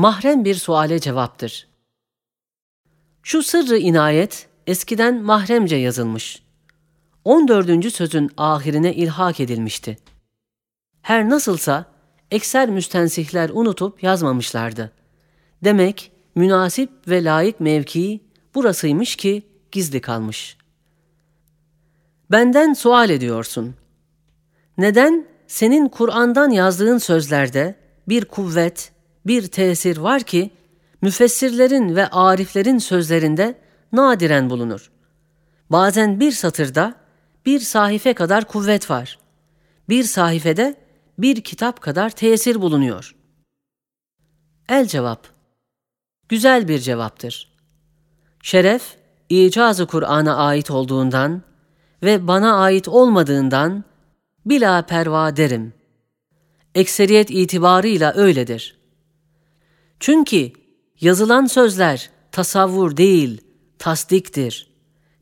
mahrem bir suale cevaptır. Şu sırrı inayet eskiden mahremce yazılmış. 14. sözün ahirine ilhak edilmişti. Her nasılsa ekser müstensihler unutup yazmamışlardı. Demek münasip ve layık mevkii burasıymış ki gizli kalmış. Benden sual ediyorsun. Neden senin Kur'an'dan yazdığın sözlerde bir kuvvet, bir tesir var ki müfessirlerin ve ariflerin sözlerinde nadiren bulunur. Bazen bir satırda bir sahife kadar kuvvet var. Bir sahifede bir kitap kadar tesir bulunuyor. El cevap Güzel bir cevaptır. Şeref, icazı Kur'an'a ait olduğundan ve bana ait olmadığından bila perva derim. Ekseriyet itibarıyla öyledir. Çünkü yazılan sözler tasavvur değil, tasdiktir.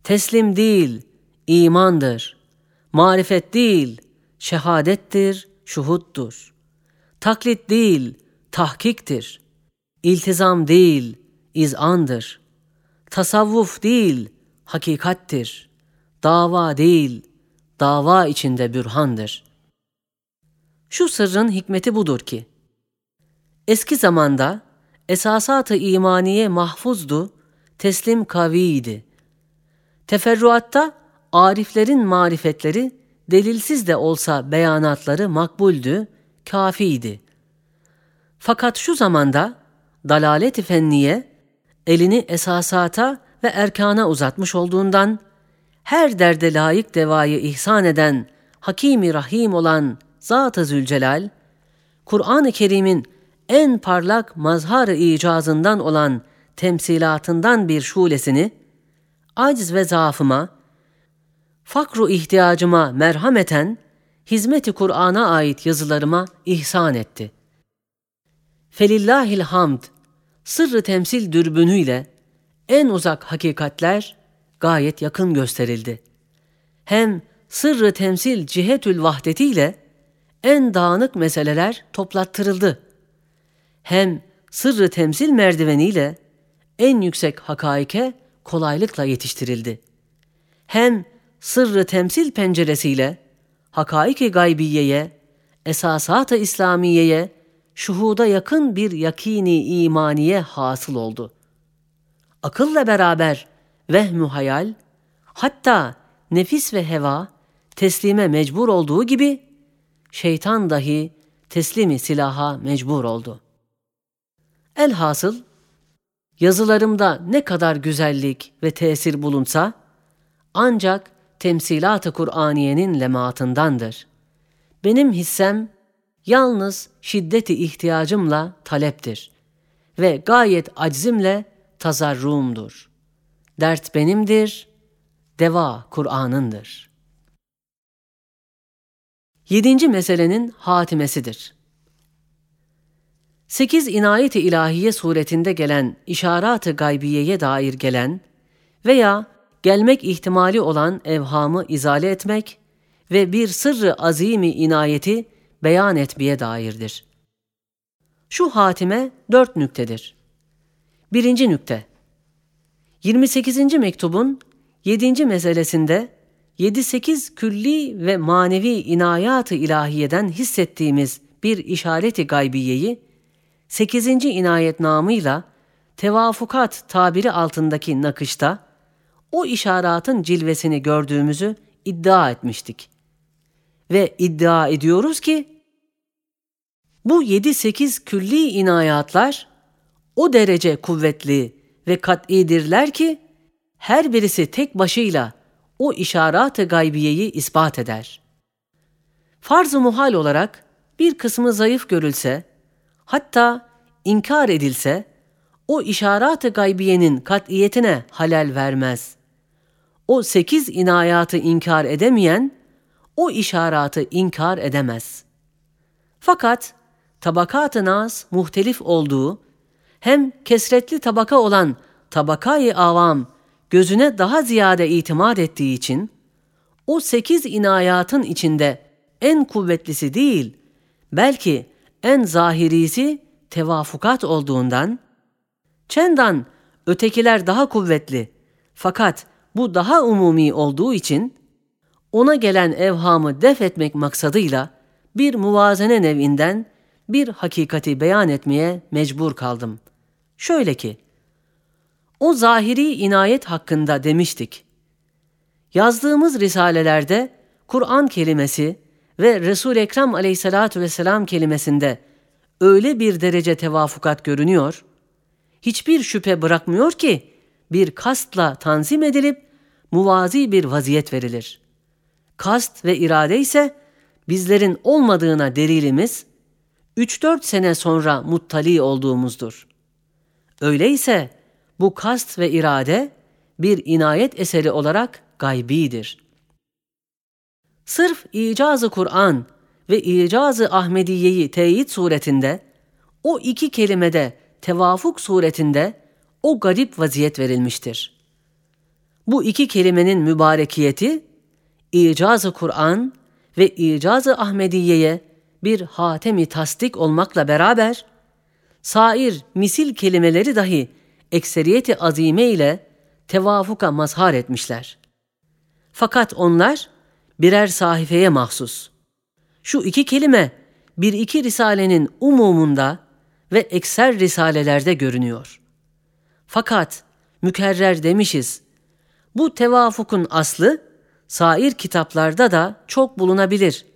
Teslim değil, imandır. Marifet değil, şehadettir, şuhuttur. Taklit değil, tahkiktir. İltizam değil, izandır. Tasavvuf değil, hakikattir. Dava değil, dava içinde bürhandır. Şu sırrın hikmeti budur ki, eski zamanda esasat-ı imaniye mahfuzdu, teslim kaviydi. Teferruatta ariflerin marifetleri delilsiz de olsa beyanatları makbuldü, kafiydi. Fakat şu zamanda dalalet-i fenniye elini esasata ve erkana uzatmış olduğundan her derde layık devayı ihsan eden Hakimi Rahim olan Zat-ı Zülcelal, Kur'an-ı Kerim'in en parlak mazhar-ı icazından olan temsilatından bir şulesini, aciz ve zaafıma, fakru ihtiyacıma merhameten, hizmeti Kur'an'a ait yazılarıma ihsan etti. Felillahil hamd, sırrı temsil dürbünüyle en uzak hakikatler gayet yakın gösterildi. Hem sırrı temsil cihetül vahdetiyle en dağınık meseleler toplattırıldı. Hem sırrı temsil merdiveniyle en yüksek hakaike kolaylıkla yetiştirildi. Hem sırrı temsil penceresiyle hakaiki gaybiyeye, esasat-ı İslamiye'ye, şuhuda yakın bir yakini imaniye hasıl oldu. Akılla beraber vehmü hayal, hatta nefis ve heva teslime mecbur olduğu gibi şeytan dahi teslimi silaha mecbur oldu. Elhasıl yazılarımda ne kadar güzellik ve tesir bulunsa ancak temsilat-ı Kur'aniyenin lemaatındandır. Benim hissem yalnız şiddeti ihtiyacımla taleptir ve gayet aczimle tazarruğumdur. Dert benimdir, deva Kur'an'ındır. Yedinci meselenin hatimesidir. Sekiz inayet-i ilahiye suretinde gelen işarat-ı gaybiyeye dair gelen veya gelmek ihtimali olan evhamı izale etmek ve bir sırrı azimi inayeti beyan etmeye dairdir. Şu hatime dört nüktedir. Birinci nükte 28. mektubun 7. meselesinde 7-8 külli ve manevi inayat-ı ilahiyeden hissettiğimiz bir işareti gaybiyeyi 8. inayet namıyla tevafukat tabiri altındaki nakışta o işaratın cilvesini gördüğümüzü iddia etmiştik. Ve iddia ediyoruz ki bu 7-8 külli inayatlar o derece kuvvetli ve kat'idirler ki her birisi tek başıyla o işaret-i gaybiyeyi ispat eder. Farz-ı muhal olarak bir kısmı zayıf görülse, hatta inkar edilse, o işaret-i gaybiyenin kat'iyetine halel vermez. O sekiz inayatı inkar edemeyen, o işaratı inkar edemez. Fakat tabakat-ı nas muhtelif olduğu, hem kesretli tabaka olan tabakayı avam gözüne daha ziyade itimat ettiği için, o sekiz inayatın içinde en kuvvetlisi değil, belki en zahirisi tevafukat olduğundan, çendan ötekiler daha kuvvetli fakat bu daha umumi olduğu için ona gelen evhamı def etmek maksadıyla bir muvazene nevinden bir hakikati beyan etmeye mecbur kaldım. Şöyle ki, o zahiri inayet hakkında demiştik. Yazdığımız risalelerde Kur'an kelimesi ve Resul Ekrem Aleyhissalatu vesselam kelimesinde öyle bir derece tevafukat görünüyor, hiçbir şüphe bırakmıyor ki bir kastla tanzim edilip muvazi bir vaziyet verilir. Kast ve irade ise bizlerin olmadığına delilimiz 3-4 sene sonra muttali olduğumuzdur. Öyleyse bu kast ve irade bir inayet eseri olarak gaybidir. Sırf icazı Kur'an ve icazı Ahmediye'yi teyit suretinde o iki kelimede tevafuk suretinde o garip vaziyet verilmiştir. Bu iki kelimenin mübarekiyeti icazı Kur'an ve icazı Ahmediye'ye bir hatemi tasdik olmakla beraber sair misil kelimeleri dahi ekseriyeti azime ile tevafuka mazhar etmişler. Fakat onlar birer sahifeye mahsus. Şu iki kelime bir iki risalenin umumunda ve ekser risalelerde görünüyor. Fakat mükerrer demişiz. Bu tevafukun aslı sair kitaplarda da çok bulunabilir.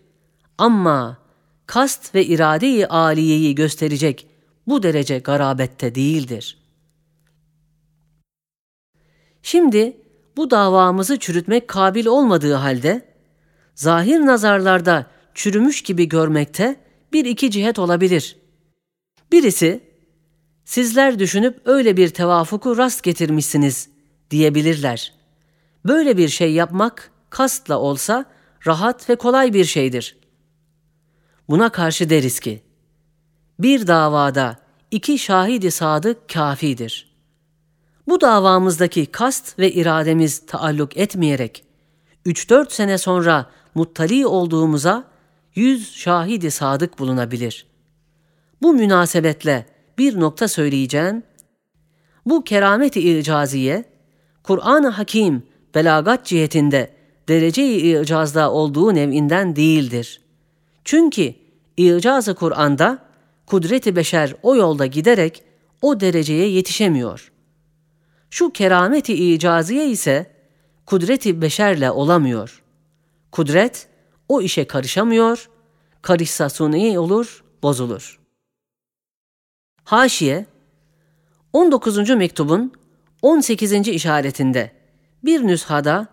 Ama kast ve irade-i aliyeyi gösterecek bu derece garabette değildir. Şimdi bu davamızı çürütmek kabil olmadığı halde zahir nazarlarda çürümüş gibi görmekte bir iki cihet olabilir. Birisi, sizler düşünüp öyle bir tevafuku rast getirmişsiniz diyebilirler. Böyle bir şey yapmak kastla olsa rahat ve kolay bir şeydir. Buna karşı deriz ki, bir davada iki şahidi sadık kafidir. Bu davamızdaki kast ve irademiz taalluk etmeyerek, 3-4 sene sonra muttali olduğumuza yüz şahidi sadık bulunabilir. Bu münasebetle bir nokta söyleyeceğim. Bu kerameti icaziye, Kur'an-ı Hakim belagat cihetinde derece-i icazda olduğu nevinden değildir. Çünkü icazı Kur'an'da kudreti beşer o yolda giderek o dereceye yetişemiyor. Şu kerameti icaziye ise kudreti beşerle olamıyor. Kudret o işe karışamıyor, karışsa suni olur, bozulur. Haşiye 19. mektubun 18. işaretinde bir nüshada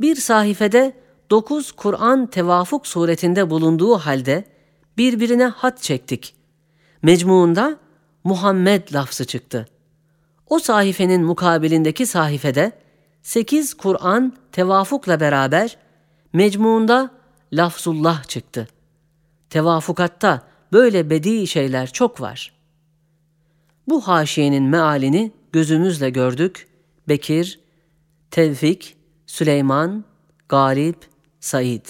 bir sahifede dokuz Kur'an tevafuk suretinde bulunduğu halde birbirine hat çektik. Mecmuunda Muhammed lafzı çıktı. O sayfenin mukabilindeki sayfede sekiz Kur'an tevafukla beraber mecmuunda lafzullah çıktı. Tevafukatta böyle bedi şeyler çok var. Bu haşiyenin mealini gözümüzle gördük. Bekir, Tevfik, Süleyman, Galip, Said.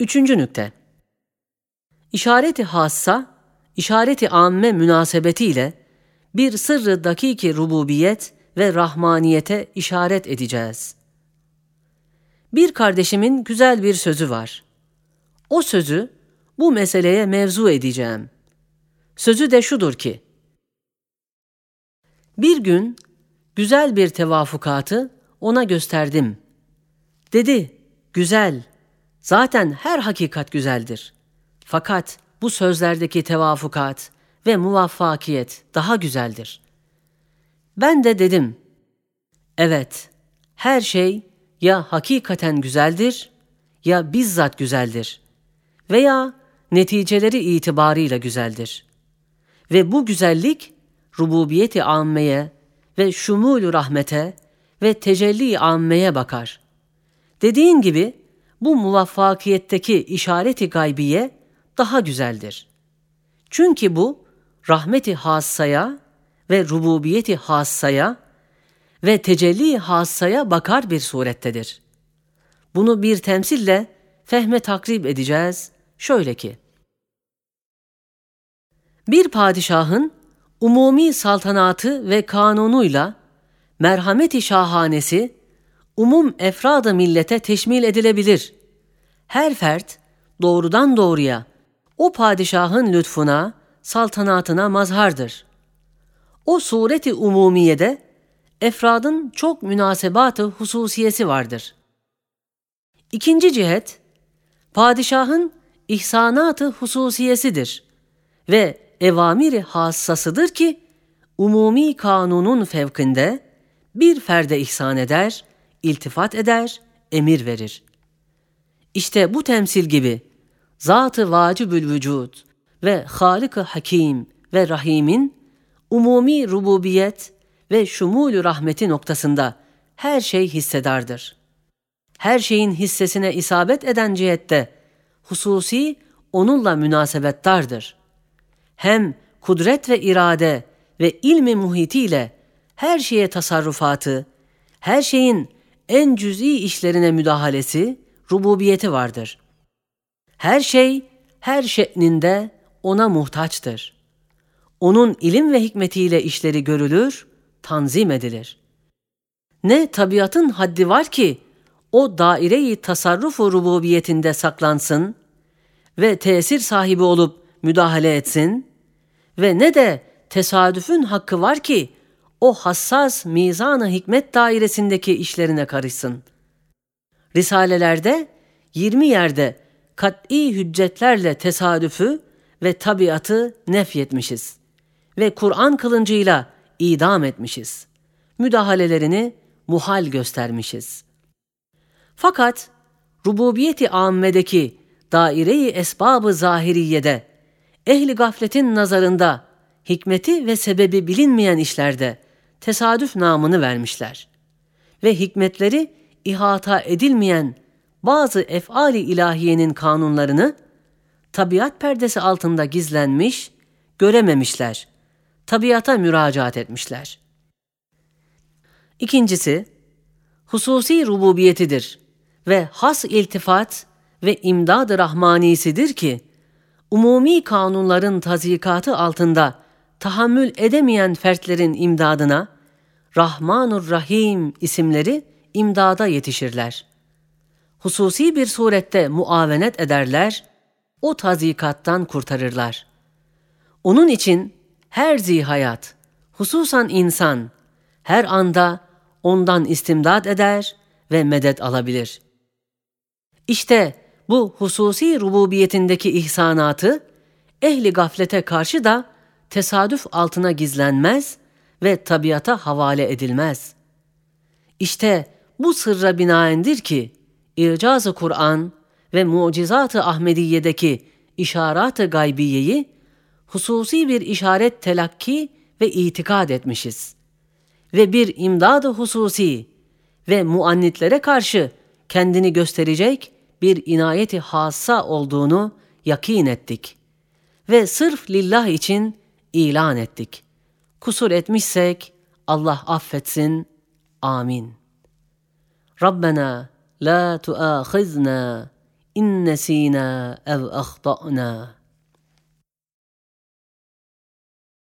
Üçüncü nükte. İşareti hassa, işareti amme münasebetiyle bir sırrı dakiki rububiyet ve rahmaniyete işaret edeceğiz. Bir kardeşimin güzel bir sözü var. O sözü bu meseleye mevzu edeceğim. Sözü de şudur ki, bir gün güzel bir tevafukatı ona gösterdim. Dedi, güzel, zaten her hakikat güzeldir. Fakat bu sözlerdeki tevafukat ve muvaffakiyet daha güzeldir. Ben de dedim, evet, her şey ya hakikaten güzeldir ya bizzat güzeldir veya neticeleri itibarıyla güzeldir. Ve bu güzellik rububiyeti ammeye ve şumul rahmete ve tecelli ammeye bakar. Dediğin gibi bu muvaffakiyetteki işareti gaybiye daha güzeldir. Çünkü bu rahmeti hassaya ve rububiyeti hassaya ve tecelli hassaya bakar bir surettedir. Bunu bir temsille fehme takrib edeceğiz. Şöyle ki, Bir padişahın umumi saltanatı ve kanunuyla merhameti şahanesi umum efradı millete teşmil edilebilir. Her fert doğrudan doğruya o padişahın lütfuna, saltanatına mazhardır. O sureti umumiyede efradın çok münasebatı hususiyesi vardır. İkinci cihet, padişahın ihsanatı hususiyesidir ve evamiri hassasıdır ki umumi kanunun fevkinde bir ferde ihsan eder, iltifat eder, emir verir. İşte bu temsil gibi zat-ı vacibül vücud ve Halık-ı Hakim ve Rahim'in umumi rububiyet ve şumulü rahmeti noktasında her şey hissedardır. Her şeyin hissesine isabet eden cihette hususi onunla münasebettardır. Hem kudret ve irade ve ilmi muhitiyle her şeye tasarrufatı, her şeyin en cüz'i işlerine müdahalesi, rububiyeti vardır. Her şey, her şeklinde ona muhtaçtır. Onun ilim ve hikmetiyle işleri görülür, tanzim edilir. Ne tabiatın haddi var ki, o daireyi tasarrufu rububiyetinde saklansın ve tesir sahibi olup müdahale etsin ve ne de tesadüfün hakkı var ki o hassas mizanı hikmet dairesindeki işlerine karışsın. Risalelerde 20 yerde kat'i hüccetlerle tesadüfü ve tabiatı nefyetmişiz ve Kur'an kılıncıyla idam etmişiz. Müdahalelerini muhal göstermişiz. Fakat rububiyeti ammedeki daire-i esbab-ı zahiriyede ehli gafletin nazarında hikmeti ve sebebi bilinmeyen işlerde tesadüf namını vermişler. Ve hikmetleri ihata edilmeyen bazı efali ilahiyenin kanunlarını tabiat perdesi altında gizlenmiş, görememişler. Tabiata müracaat etmişler. İkincisi, hususi rububiyetidir ve has iltifat ve imdad-ı rahmanisidir ki, umumi kanunların tazikatı altında tahammül edemeyen fertlerin imdadına Rahmanur Rahim isimleri imdada yetişirler. Hususi bir surette muavenet ederler, o tazikattan kurtarırlar. Onun için her zihayat, hususan insan, her anda ondan istimdad eder ve medet alabilir. İşte bu hususi rububiyetindeki ihsanatı ehli gaflete karşı da tesadüf altına gizlenmez ve tabiata havale edilmez. İşte bu sırra binaendir ki İcaz-ı Kur'an ve Mucizat-ı Ahmediye'deki işarat-ı gaybiyeyi hususi bir işaret telakki ve itikad etmişiz. Ve bir imdad-ı hususi ve muannitlere karşı kendini gösterecek bir inayeti hassa olduğunu yakin ettik. Ve sırf lillah için ilan ettik. Kusur etmişsek Allah affetsin. Amin. Rabbena la tuâkhizna in nesînâ ev ahtâ'nâ.